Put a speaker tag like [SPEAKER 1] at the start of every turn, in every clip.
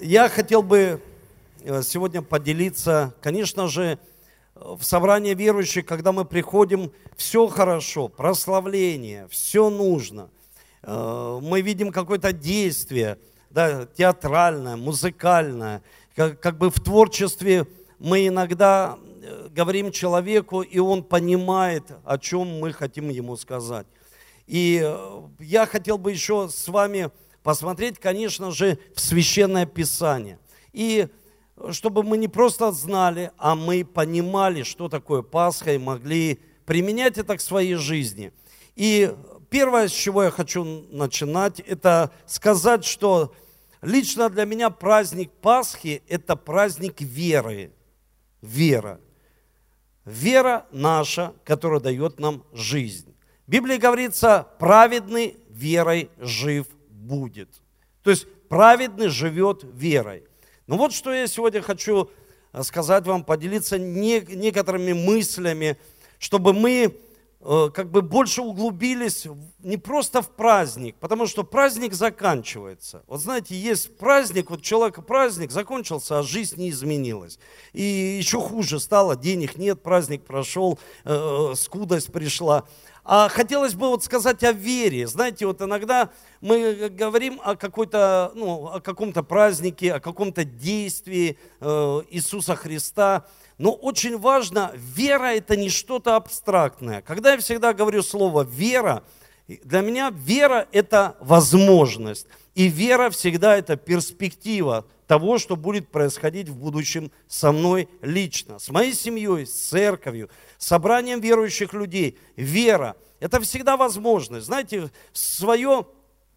[SPEAKER 1] Я хотел бы э, сегодня поделиться, конечно же, в собрании верующих, когда мы приходим, все хорошо, прославление, все нужно. Э, мы видим какое-то действие, да, театральное, музыкальное. Как, как бы в творчестве мы иногда э, говорим человеку, и он понимает, о чем мы хотим ему сказать. И я хотел бы еще с вами посмотреть, конечно же, в Священное Писание. И чтобы мы не просто знали, а мы понимали, что такое Пасха, и могли применять это к своей жизни. И первое, с чего я хочу начинать, это сказать, что лично для меня праздник Пасхи – это праздник веры. Вера. Вера наша, которая дает нам жизнь. В Библии говорится, праведный верой жив будет. То есть праведный живет верой. Но вот что я сегодня хочу э, сказать вам, поделиться не, некоторыми мыслями, чтобы мы э, как бы больше углубились не просто в праздник, потому что праздник заканчивается. Вот знаете, есть праздник, вот человека праздник закончился, а жизнь не изменилась. И еще хуже стало, денег нет, праздник прошел, э, э скудость пришла. А хотелось бы вот сказать о вере. Знаете, вот иногда мы говорим о, какой-то, ну, о каком-то празднике, о каком-то действии э, Иисуса Христа. Но очень важно, вера это не что-то абстрактное. Когда я всегда говорю слово вера, для меня вера это возможность. И вера всегда это перспектива того, что будет происходить в будущем со мной лично, с моей семьей, с церковью, собранием верующих людей. Вера – это всегда возможность. Знаете, в свое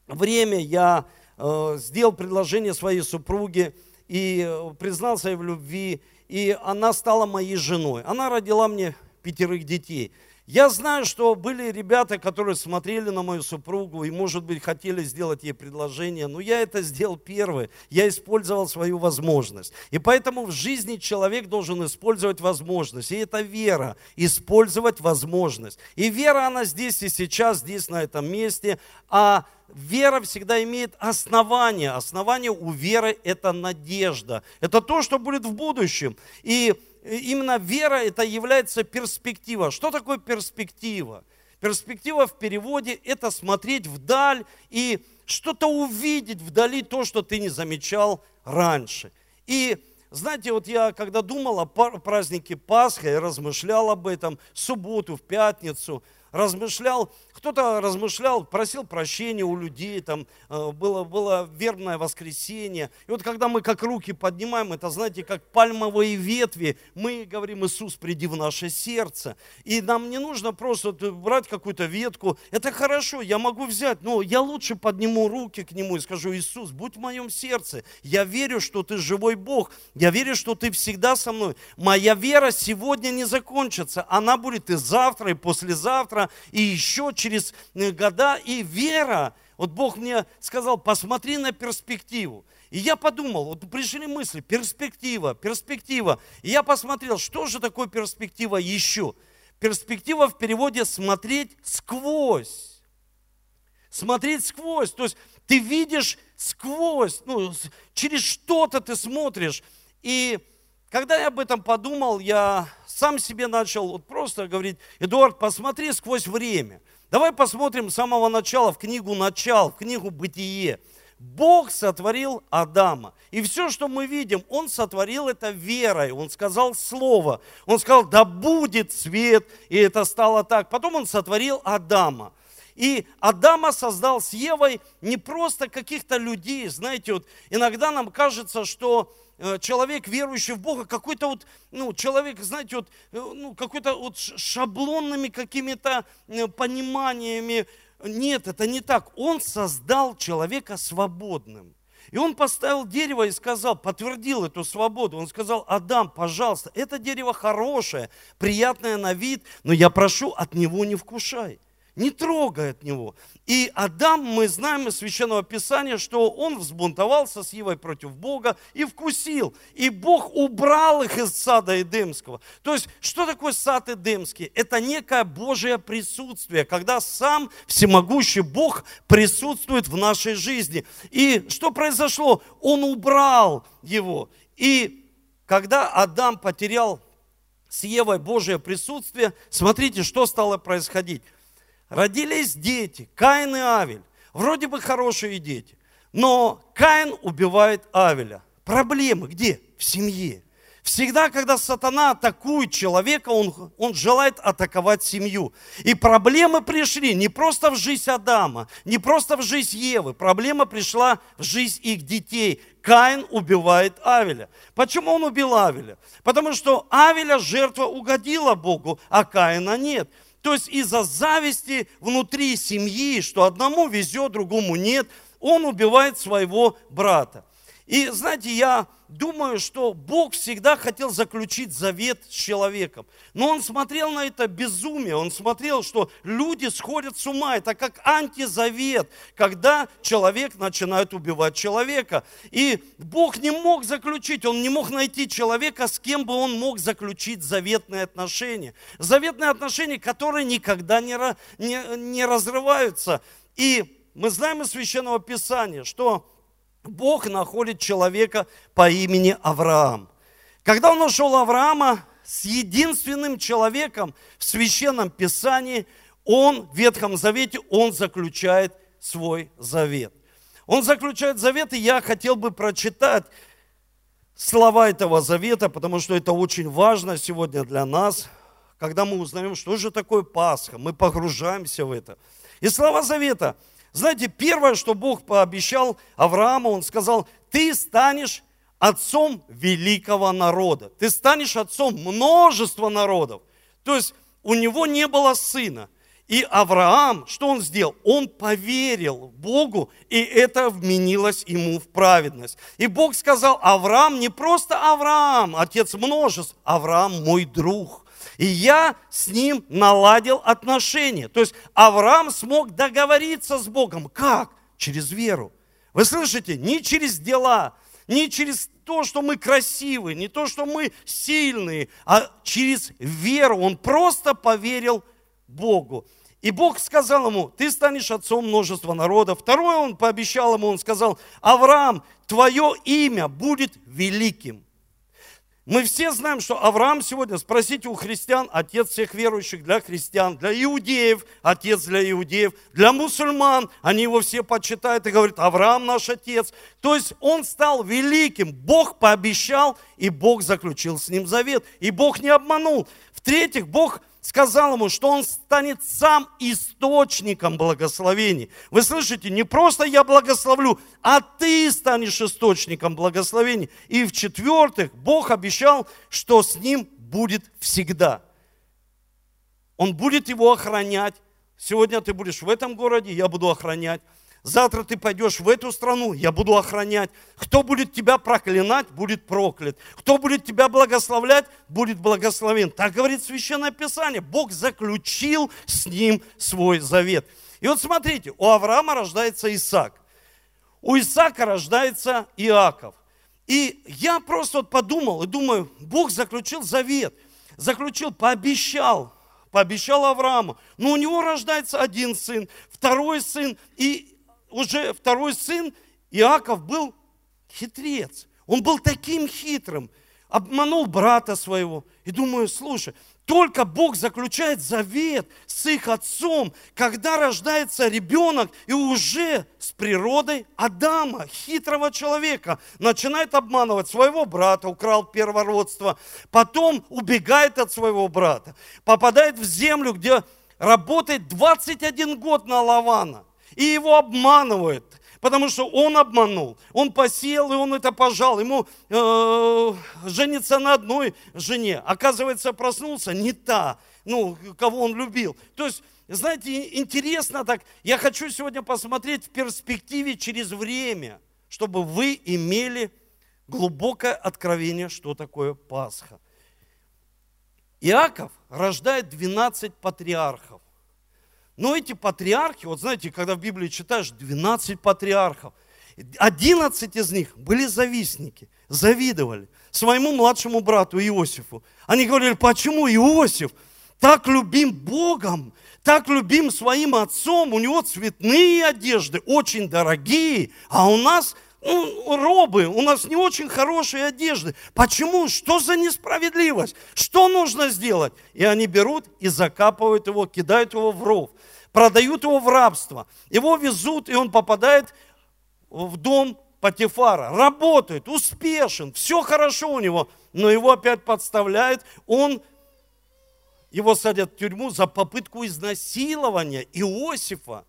[SPEAKER 1] время я э, сделал предложение своей супруге и э, признался ей в любви, и она стала моей женой. Она родила мне пятерых детей – я знаю, что были ребята, которые смотрели на мою супругу и, может быть, хотели сделать ей предложение, но я это сделал первый. Я использовал свою возможность. И поэтому в жизни человек должен использовать возможность. И это вера, использовать возможность. И вера, она здесь и сейчас, здесь, на этом месте. А вера всегда имеет основание. Основание у веры – это надежда. Это то, что будет в будущем. И именно вера это является перспектива. Что такое перспектива? Перспектива в переводе это смотреть вдаль и что-то увидеть вдали, то, что ты не замечал раньше. И знаете, вот я когда думал о празднике Пасха, я размышлял об этом в субботу, в пятницу – размышлял, кто-то размышлял, просил прощения у людей, там э, было, было вербное воскресенье. И вот когда мы как руки поднимаем, это, знаете, как пальмовые ветви, мы говорим, Иисус, приди в наше сердце. И нам не нужно просто брать какую-то ветку. Это хорошо, я могу взять, но я лучше подниму руки к Нему и скажу, Иисус, будь в моем сердце. Я верю, что Ты живой Бог. Я верю, что Ты всегда со мной. Моя вера сегодня не закончится. Она будет и завтра, и послезавтра завтра, и еще через э, года, и вера. Вот Бог мне сказал, посмотри на перспективу. И я подумал, вот пришли мысли, перспектива, перспектива. И я посмотрел, что же такое перспектива еще? Перспектива в переводе смотреть сквозь. Смотреть сквозь. То есть ты видишь сквозь, ну, через что-то ты смотришь. И когда я об этом подумал, я сам себе начал вот просто говорить, Эдуард, посмотри сквозь время. Давай посмотрим с самого начала в книгу «Начал», в книгу «Бытие». Бог сотворил Адама. И все, что мы видим, Он сотворил это верой. Он сказал слово. Он сказал, да будет свет. И это стало так. Потом Он сотворил Адама. И Адама создал с Евой не просто каких-то людей. Знаете, вот иногда нам кажется, что человек, верующий в Бога, какой-то вот, ну, человек, знаете, вот, э, ну, какой-то вот шаблонными какими-то э, пониманиями. Нет, это не так. Он создал человека свободным. И он поставил дерево и сказал, подтвердил эту свободу. Он сказал, Адам, пожалуйста, это дерево хорошее, приятное на вид, но я прошу, от него не вкушай. Не трогает него. И Адам, мы знаем из Священного Писания, что он взбунтовался с Евой против Бога и вкусил. И Бог убрал их из сада Эдемского. То есть, что такое сад Эдемский? Это некое Божье присутствие, когда сам всемогущий Бог присутствует в нашей жизни. И что произошло? Он убрал его. И когда Адам потерял с Евой Божье присутствие, смотрите, что стало происходить. Родились дети, Каин и Авель. Вроде бы хорошие дети. Но Каин убивает Авеля. Проблемы где? В семье. Всегда, когда сатана атакует человека, он, он желает атаковать семью. И проблемы пришли не просто в жизнь Адама, не просто в жизнь Евы. Проблема пришла в жизнь их детей. Каин убивает Авеля. Почему он убил Авеля? Потому что Авеля жертва угодила Богу, а Каина нет. То есть из-за зависти внутри семьи, что одному везет, другому нет, он убивает своего брата. И знаете, я думаю, что Бог всегда хотел заключить завет с человеком. Но он смотрел на это безумие, он смотрел, что люди сходят с ума. Это как антизавет, когда человек начинает убивать человека. И Бог не мог заключить, он не мог найти человека, с кем бы он мог заключить заветные отношения. Заветные отношения, которые никогда не, не, не разрываются. И мы знаем из Священного Писания, что Бог находит человека по имени Авраам. Когда он нашел Авраама с единственным человеком в Священном Писании, он в Ветхом Завете, он заключает свой завет. Он заключает завет, и я хотел бы прочитать слова этого завета, потому что это очень важно сегодня для нас, когда мы узнаем, что же такое Пасха, мы погружаемся в это. И слова завета – знаете, первое, что Бог пообещал Аврааму, Он сказал, ты станешь отцом великого народа. Ты станешь отцом множества народов. То есть у него не было сына. И Авраам, что он сделал? Он поверил Богу, и это вменилось ему в праведность. И Бог сказал, Авраам не просто Авраам, отец множеств, Авраам мой друг. И я с ним наладил отношения. То есть Авраам смог договориться с Богом. Как? Через веру. Вы слышите? Не через дела, не через то, что мы красивые, не то, что мы сильные, а через веру. Он просто поверил Богу. И Бог сказал ему, ты станешь отцом множества народов. Второе он пообещал ему, он сказал, Авраам, твое имя будет великим. Мы все знаем, что Авраам сегодня, спросите у христиан, отец всех верующих для христиан, для иудеев, отец для иудеев, для мусульман, они его все почитают и говорят, Авраам наш отец. То есть он стал великим, Бог пообещал, и Бог заключил с ним завет, и Бог не обманул. В-третьих, Бог сказал ему, что он станет сам источником благословений. Вы слышите, не просто я благословлю, а ты станешь источником благословений. И в-четвертых, Бог обещал, что с ним будет всегда. Он будет его охранять. Сегодня ты будешь в этом городе, я буду охранять. Завтра ты пойдешь в эту страну, я буду охранять. Кто будет тебя проклинать, будет проклят. Кто будет тебя благословлять, будет благословен. Так говорит Священное Писание. Бог заключил с ним свой завет. И вот смотрите, у Авраама рождается Исаак. У Исаака рождается Иаков. И я просто вот подумал и думаю, Бог заключил завет, заключил, пообещал, пообещал Аврааму. Но у него рождается один сын, второй сын, и уже второй сын Иаков был хитрец. Он был таким хитрым, обманул брата своего. И думаю, слушай, только Бог заключает завет с их отцом, когда рождается ребенок, и уже с природой Адама, хитрого человека, начинает обманывать своего брата, украл первородство, потом убегает от своего брата, попадает в землю, где работает 21 год на Лавана и его обманывают, потому что он обманул, он посеял, и он это пожал, ему э, жениться на одной жене, оказывается, проснулся не та, ну, кого он любил. То есть, знаете, интересно так, я хочу сегодня посмотреть в перспективе через время, чтобы вы имели глубокое откровение, что такое Пасха. Иаков рождает 12 патриархов. Но эти патриархи, вот знаете, когда в Библии читаешь, 12 патриархов, 11 из них были завистники, завидовали своему младшему брату Иосифу. Они говорили, почему Иосиф так любим Богом, так любим своим отцом, у него цветные одежды, очень дорогие, а у нас ну, робы, у нас не очень хорошие одежды. Почему? Что за несправедливость? Что нужно сделать? И они берут и закапывают его, кидают его в ров, продают его в рабство. Его везут, и он попадает в дом Патифара. Работает, успешен, все хорошо у него, но его опять подставляют, он его садят в тюрьму за попытку изнасилования Иосифа,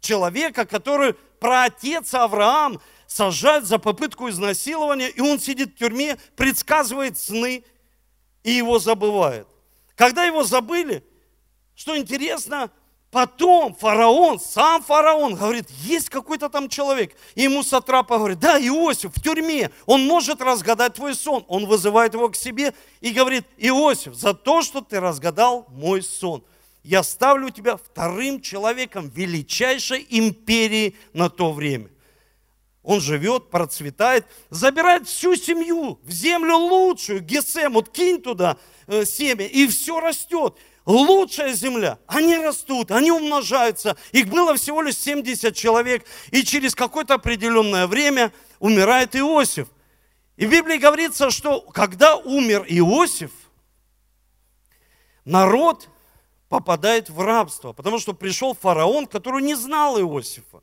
[SPEAKER 1] человека, который про отец Авраам сажает за попытку изнасилования, и он сидит в тюрьме, предсказывает сны, и его забывают. Когда его забыли, что интересно, Потом фараон, сам фараон говорит, есть какой-то там человек. И ему сатрапа говорит, да, Иосиф в тюрьме, он может разгадать твой сон. Он вызывает его к себе и говорит, Иосиф, за то, что ты разгадал мой сон, я ставлю тебя вторым человеком величайшей империи на то время. Он живет, процветает, забирает всю семью в землю лучшую, Гесем, вот кинь туда э, семя, и все растет лучшая земля. Они растут, они умножаются. Их было всего лишь 70 человек. И через какое-то определенное время умирает Иосиф. И в Библии говорится, что когда умер Иосиф, народ попадает в рабство, потому что пришел фараон, который не знал Иосифа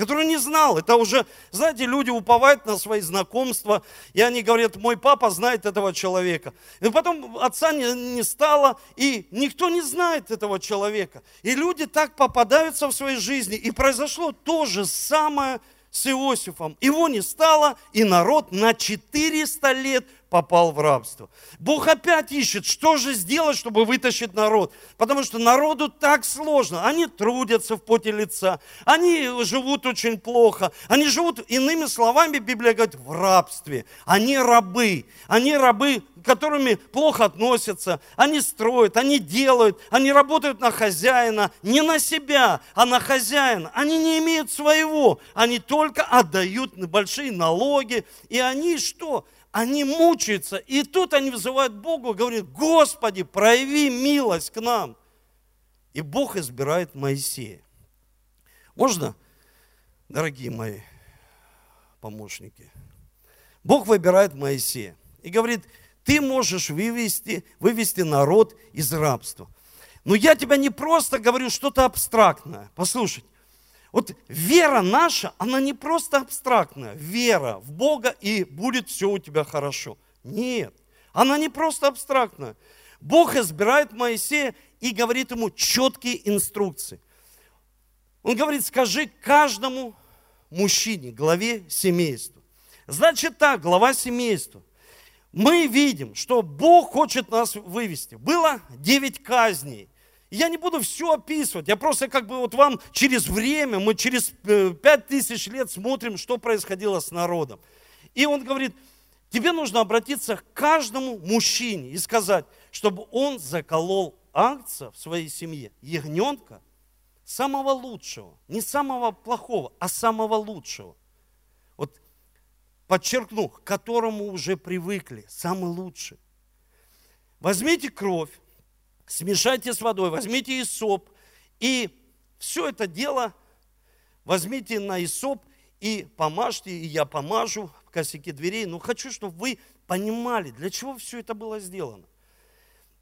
[SPEAKER 1] который не знал. Это уже, знаете, люди уповают на свои знакомства, и они говорят, мой папа знает этого человека. И потом отца не, не стало, и никто не знает этого человека. И люди так попадаются в своей жизни, и произошло то же самое с Иосифом. Его не стало, и народ на 400 лет попал в рабство. Бог опять ищет, что же сделать, чтобы вытащить народ. Потому что народу так сложно. Они трудятся в поте лица, они живут очень плохо, они живут, иными словами, Библия говорит, в рабстве. Они рабы, они рабы, которыми плохо относятся, они строят, они делают, они работают на хозяина, не на себя, а на хозяина. Они не имеют своего, они только отдают большие налоги, и они что? Они мучаются, и тут они вызывают Богу, говорят, Господи, прояви милость к нам. И Бог избирает Моисея. Можно, дорогие мои помощники? Бог выбирает Моисея и говорит, ты можешь вывести, вывести народ из рабства. Но я тебя не просто говорю что-то абстрактное. Послушайте, вот вера наша, она не просто абстрактная. Вера в Бога и будет все у тебя хорошо. Нет, она не просто абстрактная. Бог избирает Моисея и говорит ему четкие инструкции. Он говорит, скажи каждому мужчине, главе семейства. Значит так, глава семейства. Мы видим, что Бог хочет нас вывести. Было девять казней – я не буду все описывать, я просто как бы вот вам через время, мы через э, пять тысяч лет смотрим, что происходило с народом. И он говорит, тебе нужно обратиться к каждому мужчине и сказать, чтобы он заколол акция в своей семье, ягненка, самого лучшего, не самого плохого, а самого лучшего. Вот подчеркну, к которому уже привыкли, самый лучший. Возьмите кровь, смешайте с водой, возьмитеисоп, и все это дело возьмите наисоп и помажьте, и я помажу косяки дверей. Но хочу, чтобы вы понимали, для чего все это было сделано.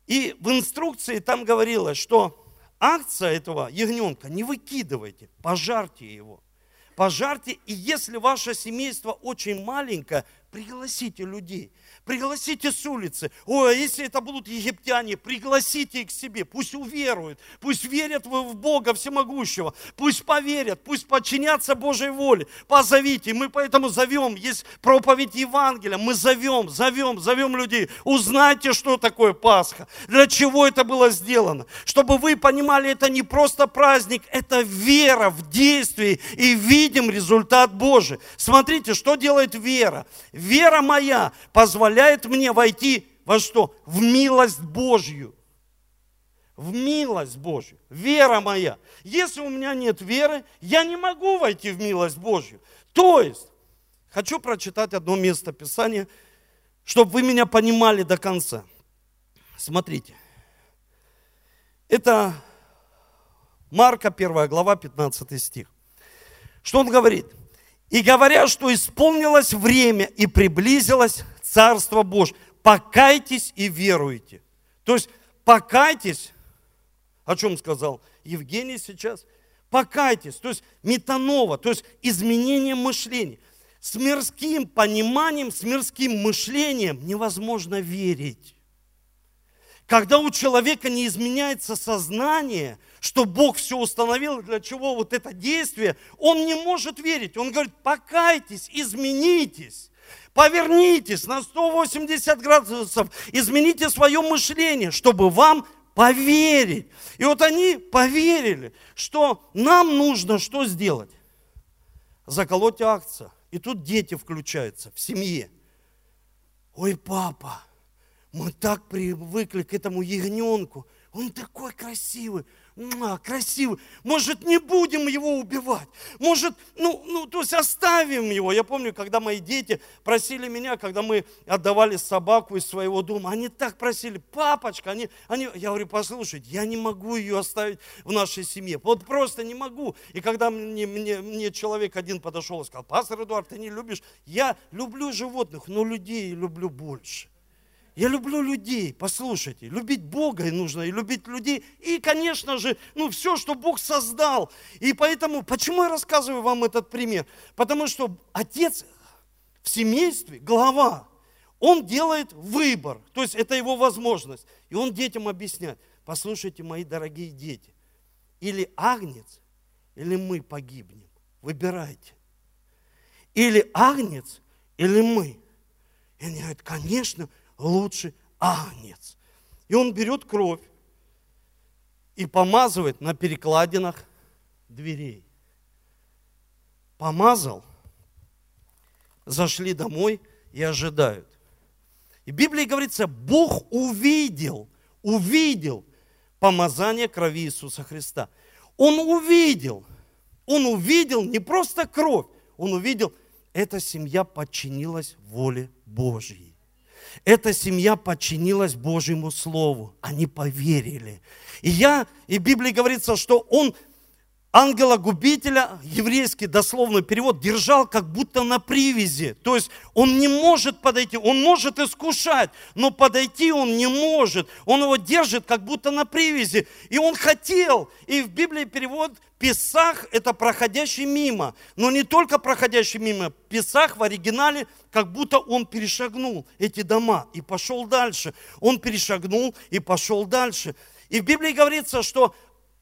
[SPEAKER 1] И в инструкции там говорилось, что акция этого ягненка не выкидывайте, пожарьте его. Пожарьте, и если ваше семейство очень маленькое, пригласите людей – Пригласите с улицы. Ой, а если это будут египтяне, пригласите их к себе. Пусть уверуют, пусть верят в Бога Всемогущего, пусть поверят, пусть подчинятся Божьей воле. Позовите. Мы поэтому зовем, есть проповедь Евангелия, мы зовем, зовем, зовем людей. Узнайте, что такое Пасха, для чего это было сделано. Чтобы вы понимали, это не просто праздник, это вера в действии и видим результат Божий. Смотрите, что делает вера. Вера моя позволяет позволяет мне войти во что? В милость Божью. в милость Божью. Вера моя. Если у меня нет веры, я не могу войти в милость Божью. То есть, хочу прочитать одно место Писания, чтобы вы меня понимали до конца. Смотрите. Это Марка 1 глава 15 стих. Что он говорит? И говоря, что исполнилось время и приблизилось Царство Божье, покайтесь и веруйте. То есть покайтесь, о чем сказал Евгений сейчас, покайтесь, то есть метанова, то есть изменение мышления. С мирским пониманием, с мирским мышлением невозможно верить. Когда у человека не изменяется сознание, что Бог все установил, для чего вот это действие, он не может верить. Он говорит, покайтесь, изменитесь, повернитесь на 180 градусов, измените свое мышление, чтобы вам поверить. И вот они поверили, что нам нужно что сделать? Заколоть акция. И тут дети включаются в семье. Ой, папа, мы так привыкли к этому ягненку. Он такой красивый, красивый. Может, не будем его убивать? Может, ну, ну, то есть оставим его. Я помню, когда мои дети просили меня, когда мы отдавали собаку из своего дома, они так просили, папочка, они, они, я говорю, послушайте, я не могу ее оставить в нашей семье. Вот просто не могу. И когда мне, мне, мне человек один подошел и сказал, пастор Эдуард, ты не любишь? Я люблю животных, но людей люблю больше. Я люблю людей, послушайте, любить Бога и нужно, и любить людей, и, конечно же, ну, все, что Бог создал. И поэтому, почему я рассказываю вам этот пример? Потому что отец в семействе, глава, он делает выбор, то есть это его возможность. И он детям объясняет, послушайте, мои дорогие дети, или агнец, или мы погибнем, выбирайте. Или агнец, или мы. И они говорят, конечно, лучше агнец. И он берет кровь и помазывает на перекладинах дверей. Помазал, зашли домой и ожидают. И в Библии говорится, Бог увидел, увидел помазание крови Иисуса Христа. Он увидел, он увидел не просто кровь, он увидел, эта семья подчинилась воле Божьей. Эта семья подчинилась Божьему Слову. Они поверили. И я, и в Библии говорится, что он ангела-губителя, еврейский дословный перевод, держал как будто на привязи. То есть он не может подойти, он может искушать, но подойти он не может. Он его держит как будто на привязи. И он хотел, и в Библии перевод Песах – это проходящий мимо. Но не только проходящий мимо. Песах в оригинале, как будто он перешагнул эти дома и пошел дальше. Он перешагнул и пошел дальше. И в Библии говорится, что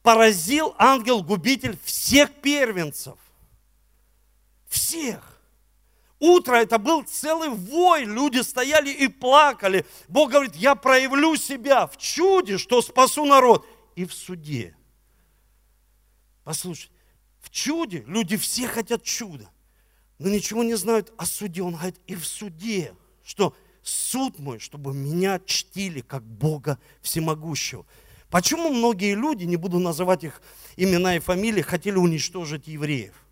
[SPEAKER 1] поразил ангел-губитель всех первенцев. Всех. Утро это был целый вой, люди стояли и плакали. Бог говорит, я проявлю себя в чуде, что спасу народ, и в суде. Послушай, в чуде люди все хотят чуда, но ничего не знают о суде. Он говорит, и в суде, что суд мой, чтобы меня чтили как Бога всемогущего. Почему многие люди, не буду называть их имена и фамилии, хотели уничтожить евреев?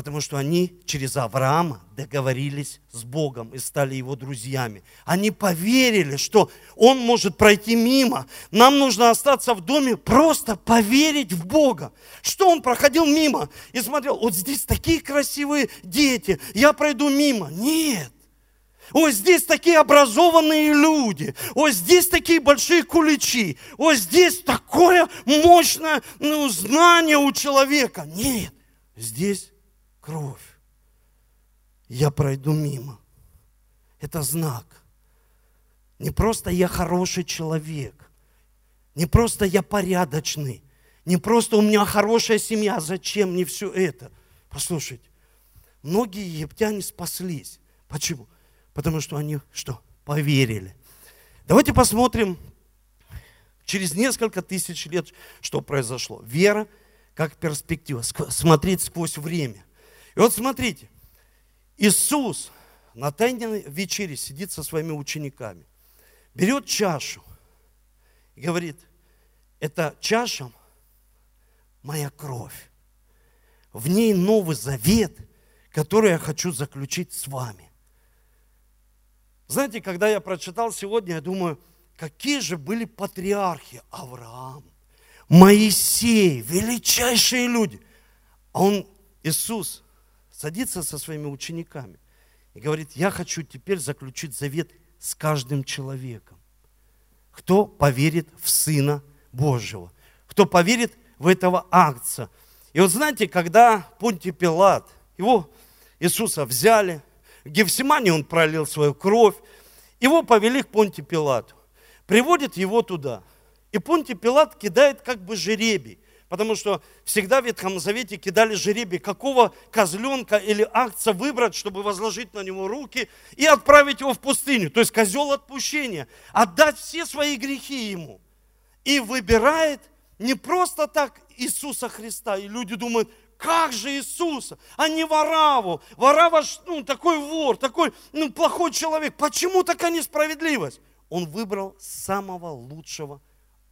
[SPEAKER 1] Потому что они через Авраама договорились с Богом и стали его друзьями. Они поверили, что он может пройти мимо. Нам нужно остаться в доме, просто поверить в Бога. Что он проходил мимо и смотрел, вот здесь такие красивые дети, я пройду мимо. Нет. Ой, здесь такие образованные люди. Ой, здесь такие большие куличи. Ой, здесь такое мощное ну, знание у человека. Нет, здесь кровь. Я пройду мимо. Это знак. Не просто я хороший человек. Не просто я порядочный. Не просто у меня хорошая семья. Зачем мне все это? Послушайте, многие египтяне спаслись. Почему? Потому что они что? Поверили. Давайте посмотрим через несколько тысяч лет, что произошло. Вера как перспектива, смотреть сквозь время. И вот смотрите, Иисус на тайной вечере сидит со своими учениками, берет чашу и говорит, эта чаша моя кровь. В ней новый завет, который я хочу заключить с вами. Знаете, когда я прочитал сегодня, я думаю, какие же были патриархи Авраам, Моисей, величайшие люди. А он, Иисус, садится со своими учениками и говорит, я хочу теперь заключить завет с каждым человеком. Кто поверит в Сына Божьего? Кто поверит в этого акция? И вот знаете, когда Понтий Пилат, его Иисуса взяли, в Гефсимане он пролил свою кровь, его повели к Понтию Пилату, приводят его туда. И Понтий Пилат кидает как бы жеребий. Потому что всегда в Ветхом Завете кидали жеребий, какого козленка или акция выбрать, чтобы возложить на него руки и отправить его в пустыню. То есть козел отпущения. Отдать все свои грехи ему. И выбирает не просто так Иисуса Христа. И люди думают, как же Иисуса, а не Вараву. Варава, ну, такой вор, такой ну, плохой человек. Почему такая несправедливость? Он выбрал самого лучшего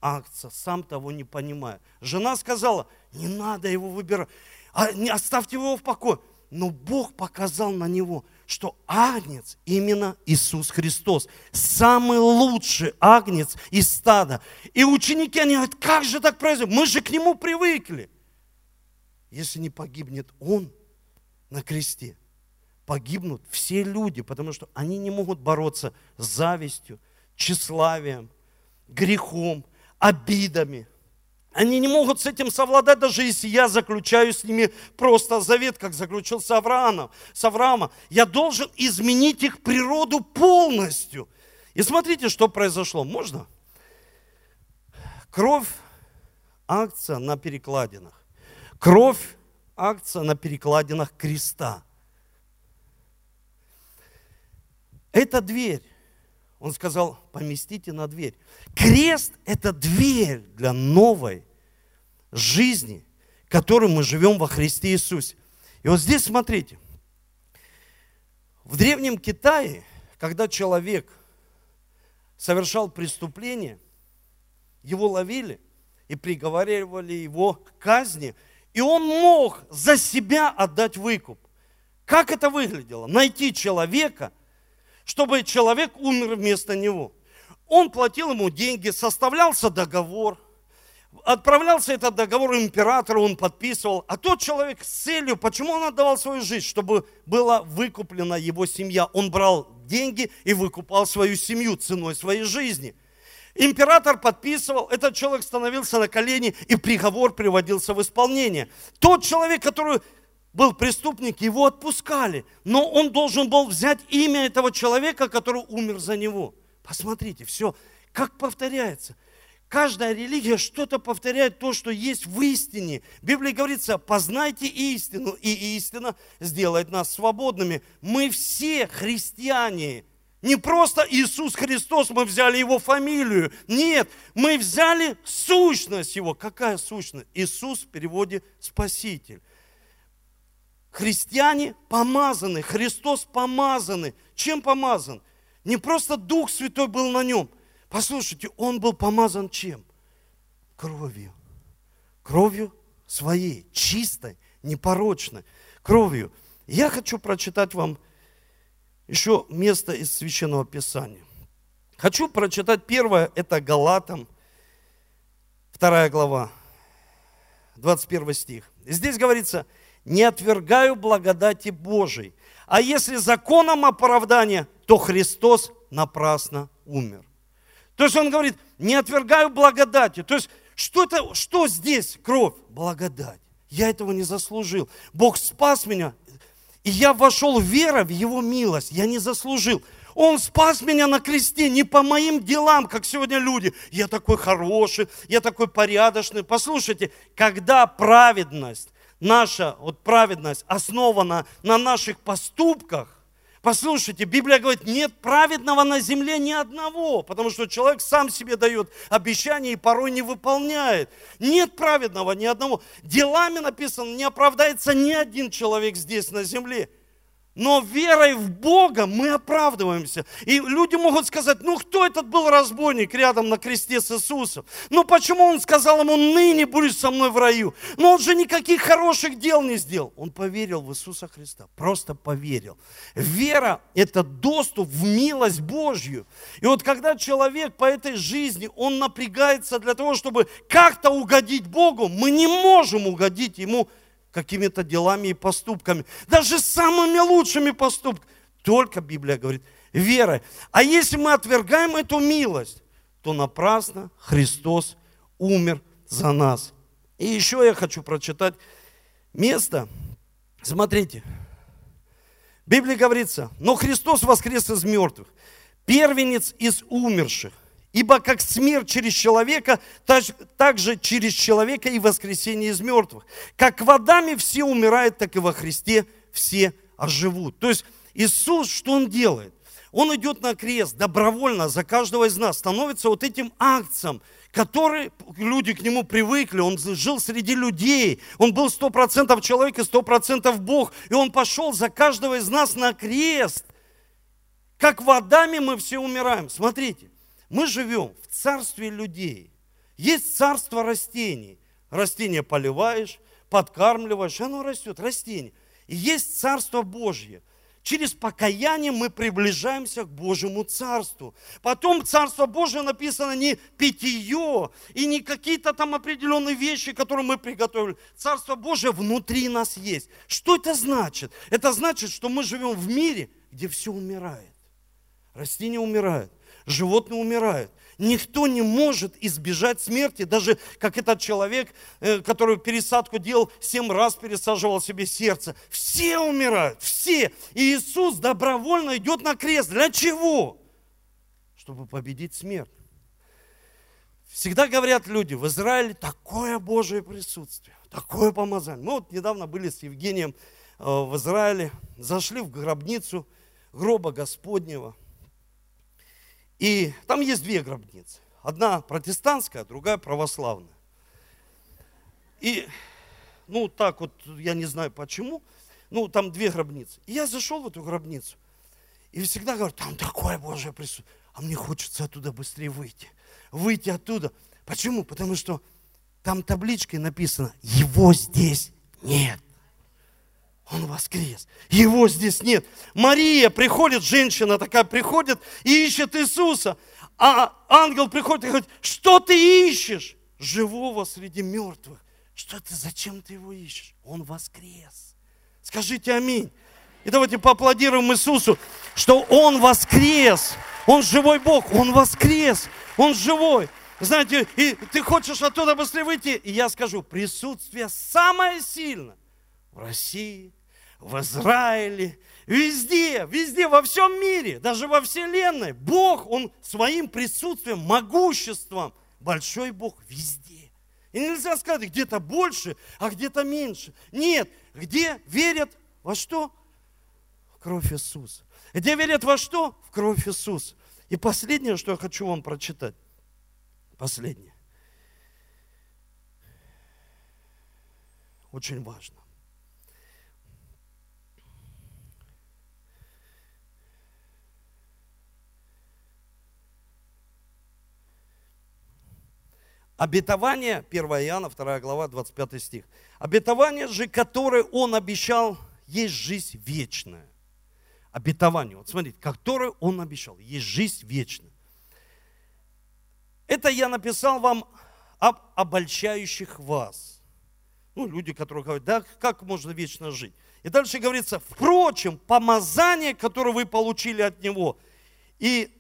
[SPEAKER 1] акция, сам того не понимая. Жена сказала, не надо его выбирать, а не оставьте его в покое. Но Бог показал на него, что агнец именно Иисус Христос. Самый лучший агнец из стада. И ученики, они говорят, как же так произойдет? Мы же к нему привыкли. Если не погибнет он на кресте, погибнут все люди, потому что они не могут бороться с завистью, тщеславием, грехом, обидами. Они не могут с этим совладать, даже если я заключаю с ними просто завет, как заключил с Авраамом. С Авраамом. Я должен изменить их природу полностью. И смотрите, что произошло. Можно? Кровь, акция на перекладинах. Кровь, акция на перекладинах креста. Это дверь. Он сказал, поместите на дверь. Крест – это дверь для новой жизни, которой мы живем во Христе Иисусе. И вот здесь смотрите. В Древнем Китае, когда человек совершал преступление, его ловили и приговаривали его к казни, и он мог за себя отдать выкуп. Как это выглядело? Найти человека, чтобы человек умер вместо него. Он платил ему деньги, составлялся договор, отправлялся этот договор императору, он подписывал. А тот человек с целью, почему он отдавал свою жизнь? Чтобы была выкуплена его семья. Он брал деньги и выкупал свою семью ценой своей жизни. Император подписывал, этот человек становился на колени, и приговор приводился в исполнение. Тот человек, который был преступник, его отпускали. Но он должен был взять имя этого человека, который умер за него. Посмотрите, все, как повторяется. Каждая религия что-то повторяет то, что есть в истине. В Библии говорится, познайте истину, и истина сделает нас свободными. Мы все христиане. Не просто Иисус Христос, мы взяли Его фамилию. Нет, мы взяли сущность Его. Какая сущность? Иисус в переводе Спаситель. Христиане помазаны, Христос помазаны. Чем помазан? Не просто Дух Святой был на нем. Послушайте, он был помазан чем? Кровью. Кровью своей, чистой, непорочной. Кровью. Я хочу прочитать вам еще место из Священного Писания. Хочу прочитать первое, это Галатам, вторая глава, 21 стих. Здесь говорится – не отвергаю благодати Божией. А если законом оправдания, то Христос напрасно умер. То есть он говорит, не отвергаю благодати. То есть что, это, что здесь кровь? Благодать. Я этого не заслужил. Бог спас меня, и я вошел в веру в Его милость. Я не заслужил. Он спас меня на кресте не по моим делам, как сегодня люди. Я такой хороший, я такой порядочный. Послушайте, когда праведность наша вот праведность основана на наших поступках, Послушайте, Библия говорит, нет праведного на земле ни одного, потому что человек сам себе дает обещания и порой не выполняет. Нет праведного ни одного. Делами написано, не оправдается ни один человек здесь на земле. Но верой в Бога мы оправдываемся. И люди могут сказать, ну кто этот был разбойник рядом на кресте с Иисусом? Ну почему он сказал ему, ныне будешь со мной в раю? Но он же никаких хороших дел не сделал. Он поверил в Иисуса Христа, просто поверил. Вера – это доступ в милость Божью. И вот когда человек по этой жизни, он напрягается для того, чтобы как-то угодить Богу, мы не можем угодить Ему какими-то делами и поступками, даже самыми лучшими поступками. Только Библия говорит, верой. А если мы отвергаем эту милость, то напрасно Христос умер за нас. И еще я хочу прочитать место. Смотрите, в Библии говорится, но Христос воскрес из мертвых, первенец из умерших. Ибо как смерть через человека, так, же через человека и воскресение из мертвых. Как водами все умирают, так и во Христе все оживут. То есть Иисус, что Он делает? Он идет на крест добровольно за каждого из нас, становится вот этим акцием, который люди к нему привыкли, он жил среди людей, он был сто процентов человек и сто процентов Бог, и он пошел за каждого из нас на крест. Как водами мы все умираем. Смотрите, мы живем в царстве людей. Есть царство растений. Растение поливаешь, подкармливаешь, оно растет, растение. И есть царство Божье. Через покаяние мы приближаемся к Божьему Царству. Потом Царство Божье написано не питье и не какие-то там определенные вещи, которые мы приготовили. Царство Божье внутри нас есть. Что это значит? Это значит, что мы живем в мире, где все умирает. Растения умирают, животные умирают. Никто не может избежать смерти, даже как этот человек, э, который пересадку делал, семь раз пересаживал себе сердце. Все умирают, все. И Иисус добровольно идет на крест. Для чего? Чтобы победить смерть. Всегда говорят люди, в Израиле такое Божие присутствие, такое помазание. Мы вот недавно были с Евгением э, в Израиле, зашли в гробницу гроба Господнего – и там есть две гробницы. Одна протестантская, другая православная. И, ну, так вот, я не знаю почему, ну, там две гробницы. И я зашел в эту гробницу, и всегда говорю, там такое Божье присутствие. А мне хочется оттуда быстрее выйти. Выйти оттуда. Почему? Потому что там табличкой написано, его здесь нет. Он воскрес. Его здесь нет. Мария приходит, женщина такая приходит и ищет Иисуса. А ангел приходит и говорит, что ты ищешь? Живого среди мертвых. Что ты, зачем ты его ищешь? Он воскрес. Скажите аминь. И давайте поаплодируем Иисусу, что Он воскрес. Он живой Бог, Он воскрес, Он живой. Знаете, и ты хочешь оттуда быстрее выйти, и я скажу, присутствие самое сильное в России, в Израиле, везде, везде, во всем мире, даже во Вселенной. Бог, Он своим присутствием, могуществом, большой Бог везде. И нельзя сказать, где-то больше, а где-то меньше. Нет, где верят во что? В кровь Иисуса. Где верят во что? В кровь Иисуса. И последнее, что я хочу вам прочитать. Последнее. Очень важно. Обетование, 1 Иоанна, 2 глава, 25 стих. Обетование же, которое он обещал, есть жизнь вечная. Обетование, вот смотрите, которое он обещал, есть жизнь вечная. Это я написал вам об обольщающих вас. Ну, люди, которые говорят, да как можно вечно жить? И дальше говорится, впрочем, помазание, которое вы получили от Него, и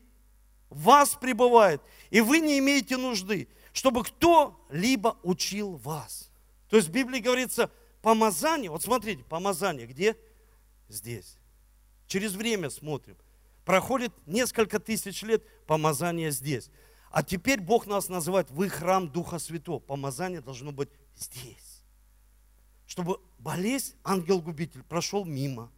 [SPEAKER 1] вас пребывает, и вы не имеете нужды чтобы кто-либо учил вас. То есть в Библии говорится помазание. Вот смотрите, помазание где? Здесь. Через время смотрим. Проходит несколько тысяч лет, помазание здесь. А теперь Бог нас называет, вы храм Духа Святого. Помазание должно быть здесь. Чтобы болезнь, ангел-губитель, прошел мимо.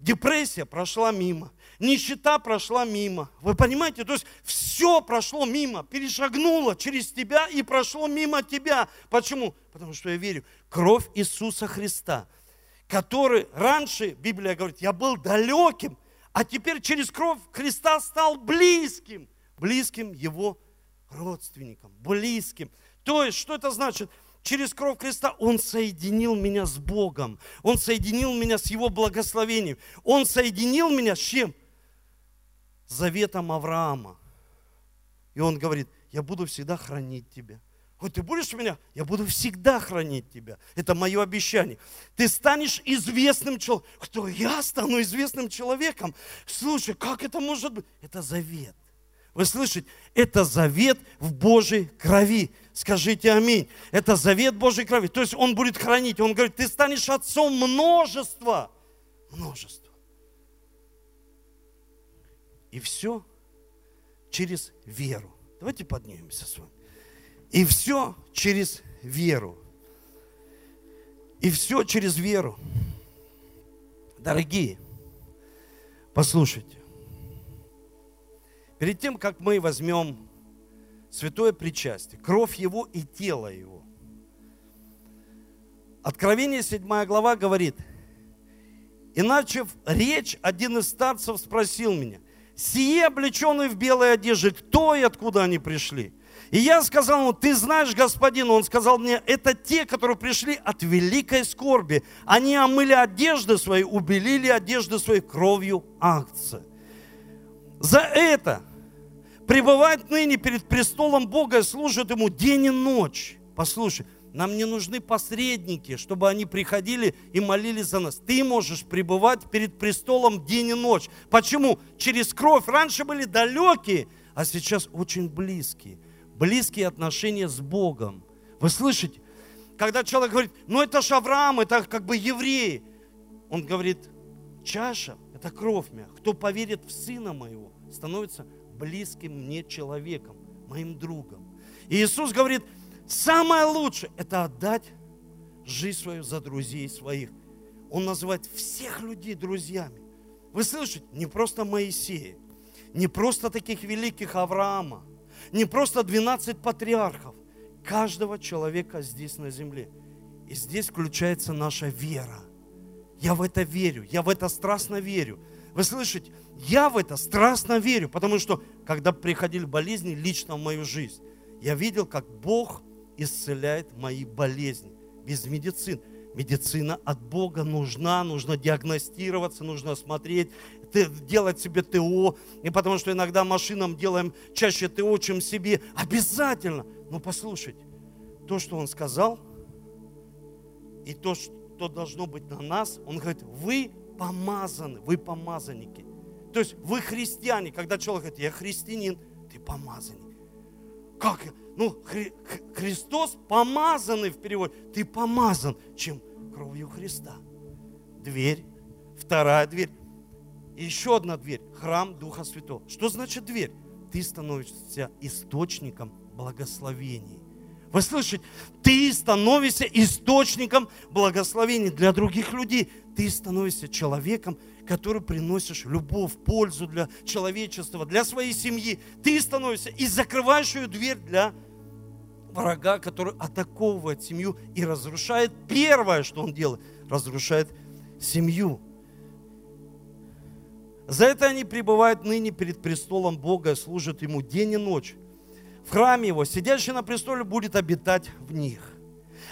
[SPEAKER 1] Депрессия прошла мимо. Нищета прошла мимо. Вы понимаете? То есть все прошло мимо, перешагнуло через тебя и прошло мимо тебя. Почему? Потому что я верю, кровь Иисуса Христа, который раньше, Библия говорит, я был далеким, а теперь через кровь Христа стал близким, близким его родственникам, близким. То есть, что это значит? Через кровь Христа Он соединил меня с Богом. Он соединил меня с Его благословением. Он соединил меня с чем? Заветом Авраама. И Он говорит, я буду всегда хранить тебя. Вот ты будешь меня? Я буду всегда хранить тебя. Это мое обещание. Ты станешь известным человеком. Кто? Я стану известным человеком. Слушай, как это может быть? Это завет. Вы слышите? Это завет в Божьей крови. Скажите аминь. Это завет Божьей крови. То есть Он будет хранить. Он говорит, ты станешь отцом множества. Множества. И все через веру. Давайте поднимемся с вами. И все через веру. И все через веру. Дорогие, послушайте. Перед тем, как мы возьмем святое причастие, кровь Его и тело Его, Откровение 7 глава говорит, иначе речь один из старцев спросил меня, сие облеченные в белой одежде, кто и откуда они пришли? И я сказал ему, ты знаешь, господин, он сказал мне, это те, которые пришли от великой скорби. Они омыли одежды свои, убелили одежды свои кровью акции. За это пребывать ныне перед престолом Бога и служат Ему день и ночь. Послушай, нам не нужны посредники, чтобы они приходили и молились за нас. Ты можешь пребывать перед престолом день и ночь. Почему? Через кровь. Раньше были далекие, а сейчас очень близкие близкие отношения с Богом. Вы слышите? Когда человек говорит, ну это же Авраам, это как бы евреи. Он говорит, чаша – это кровь моя. Кто поверит в Сына Моего, становится близким мне человеком, моим другом. И Иисус говорит, самое лучшее – это отдать жизнь свою за друзей своих. Он называет всех людей друзьями. Вы слышите? Не просто Моисея, не просто таких великих Авраама, не просто 12 патриархов, каждого человека здесь на земле. И здесь включается наша вера. Я в это верю, я в это страстно верю. Вы слышите, я в это страстно верю, потому что, когда приходили болезни лично в мою жизнь, я видел, как Бог исцеляет мои болезни без медицины. Медицина от Бога нужна, нужно диагностироваться, нужно смотреть, делать себе ТО, и потому что иногда машинам делаем чаще ТО, чем себе. Обязательно. Но послушайте, то, что он сказал, и то, что должно быть на нас, он говорит, вы помазаны, вы помазанники. То есть вы христиане, когда человек говорит, я христианин, ты помазанник. Как? Ну, Хри Христос помазанный в переводе. Ты помазан, чем кровью Христа. Дверь, вторая дверь. Еще одна дверь – храм Духа Святого. Что значит дверь? Ты становишься источником благословений. Вы слышите? Ты становишься источником благословений для других людей. Ты становишься человеком, который приносишь любовь, пользу для человечества, для своей семьи. Ты становишься и закрываешь ее дверь для врага, который атаковывает семью и разрушает. Первое, что он делает, разрушает семью. За это они пребывают ныне перед престолом Бога и служат Ему день и ночь. В храме Его, сидящий на престоле, будет обитать в них.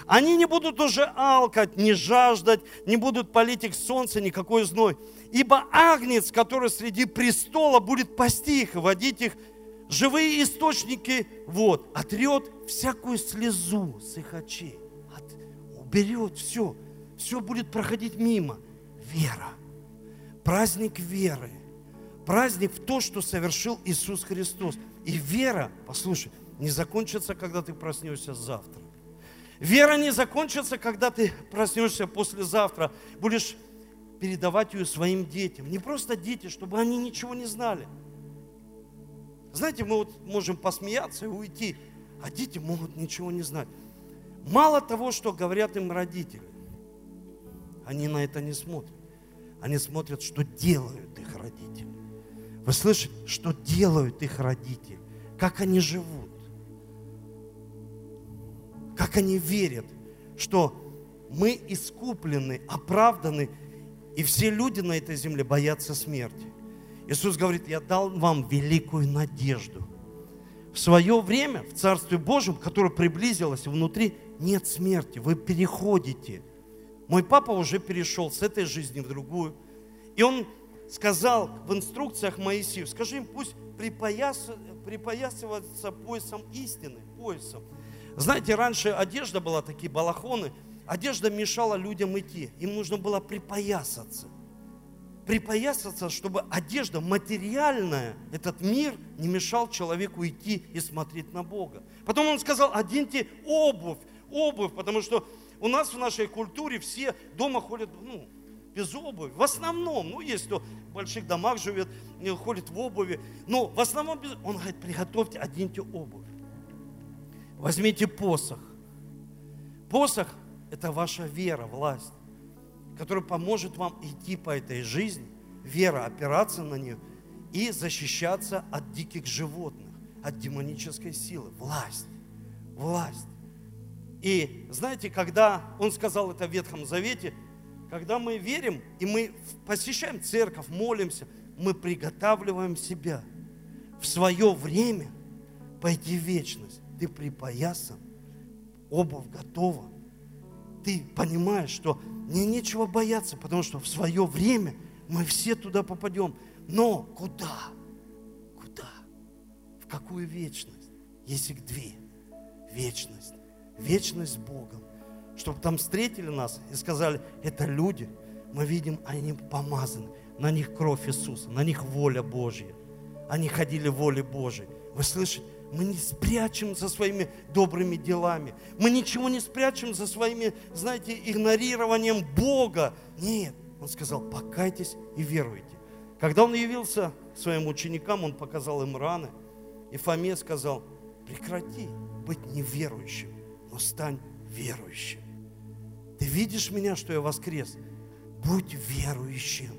[SPEAKER 1] Они не будут уже алкать, не жаждать, не будут палить их солнце, никакой зной. Ибо агнец, который среди престола, будет пасти их и водить их живые источники вот, отрет всякую слезу с их очей, от, уберет все, все будет проходить мимо. Вера праздник веры, праздник в то, что совершил Иисус Христос. И вера, послушай, не закончится, когда ты проснешься завтра. Вера не закончится, когда ты проснешься послезавтра, будешь передавать ее своим детям. Не просто дети, чтобы они ничего не знали. Знаете, мы вот можем посмеяться и уйти, а дети могут ничего не знать. Мало того, что говорят им родители, они на это не смотрят. Они смотрят, что делают их родители. Вы слышите, что делают их родители? Как они живут? Как они верят, что мы искуплены, оправданы, и все люди на этой земле боятся смерти. Иисус говорит, я дал вам великую надежду. В свое время в Царстве Божьем, которое приблизилось внутри, нет смерти, вы переходите. Мой папа уже перешел с этой жизни в другую. И он сказал в инструкциях Моисею, скажи им, пусть припояс, припоясываться поясом истины, поясом. Знаете, раньше одежда была, такие балахоны, одежда мешала людям идти. Им нужно было припоясаться. Припоясаться, чтобы одежда материальная, этот мир не мешал человеку идти и смотреть на Бога. Потом он сказал, оденьте обувь, обувь, потому что у нас в нашей культуре все дома ходят, ну, без обуви. В основном, ну, есть кто в больших домах живет, ходит в обуви. Но в основном, без... он говорит, приготовьте, оденьте обувь. Возьмите посох. Посох – это ваша вера, власть, которая поможет вам идти по этой жизни, вера, опираться на нее и защищаться от диких животных, от демонической силы. Власть, власть. И знаете, когда он сказал это в Ветхом Завете – когда мы верим и мы посещаем церковь, молимся, мы приготавливаем себя в свое время пойти в вечность. Ты припоясан, обувь готова. Ты понимаешь, что мне нечего бояться, потому что в свое время мы все туда попадем. Но куда? Куда? В какую вечность? Есть две. Вечность. Вечность с Богом чтобы там встретили нас и сказали, это люди, мы видим, они помазаны, на них кровь Иисуса, на них воля Божья. Они ходили в воле Божьей. Вы слышите? Мы не спрячем за своими добрыми делами. Мы ничего не спрячем за своими, знаете, игнорированием Бога. Нет. Он сказал, покайтесь и веруйте. Когда он явился своим ученикам, он показал им раны. И Фоме сказал, прекрати быть неверующим, но стань верующим. Ты видишь меня, что я воскрес? Будь верующим.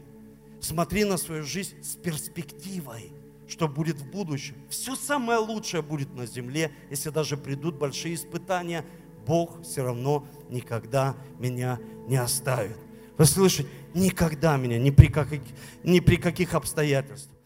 [SPEAKER 1] Смотри на свою жизнь с перспективой, что будет в будущем. Все самое лучшее будет на земле, если даже придут большие испытания. Бог все равно никогда меня не оставит. Вы слышите? Никогда меня, ни при каких, ни при каких обстоятельствах.